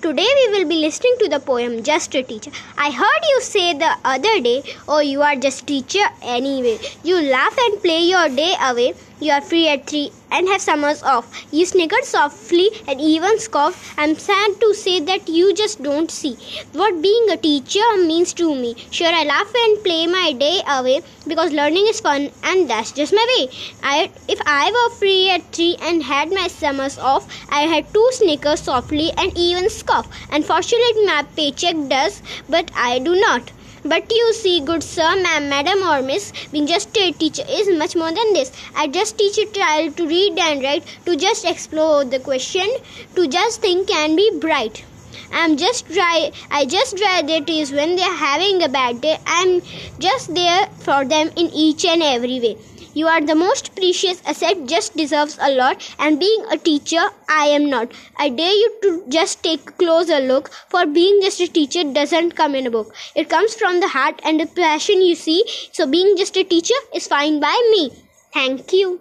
Today we will be listening to the poem Just a Teacher. I heard you say the other day, Oh, you are just teacher anyway. You laugh and play your day away. You are free at 3 and have summers off. You snickered softly and even scoff. I'm sad to say that you just don't see what being a teacher means to me. Sure, I laugh and play my day away because learning is fun and that's just my way. I, if I were free at 3 and had my summers off, I had two snickers softly and even scoff. Unfortunately, my paycheck does, but I do not. But you see, good sir, ma'am, madam, or miss, being just a teacher is much more than this. I just teach a child to read and write, to just explore the question, to just think and be bright. I'm just try I just try their tears when they're having a bad day. I'm just there for them in each and every way. You are the most precious asset, just deserves a lot. And being a teacher, I am not. I dare you to just take a closer look, for being just a teacher doesn't come in a book. It comes from the heart and the passion you see. So being just a teacher is fine by me. Thank you.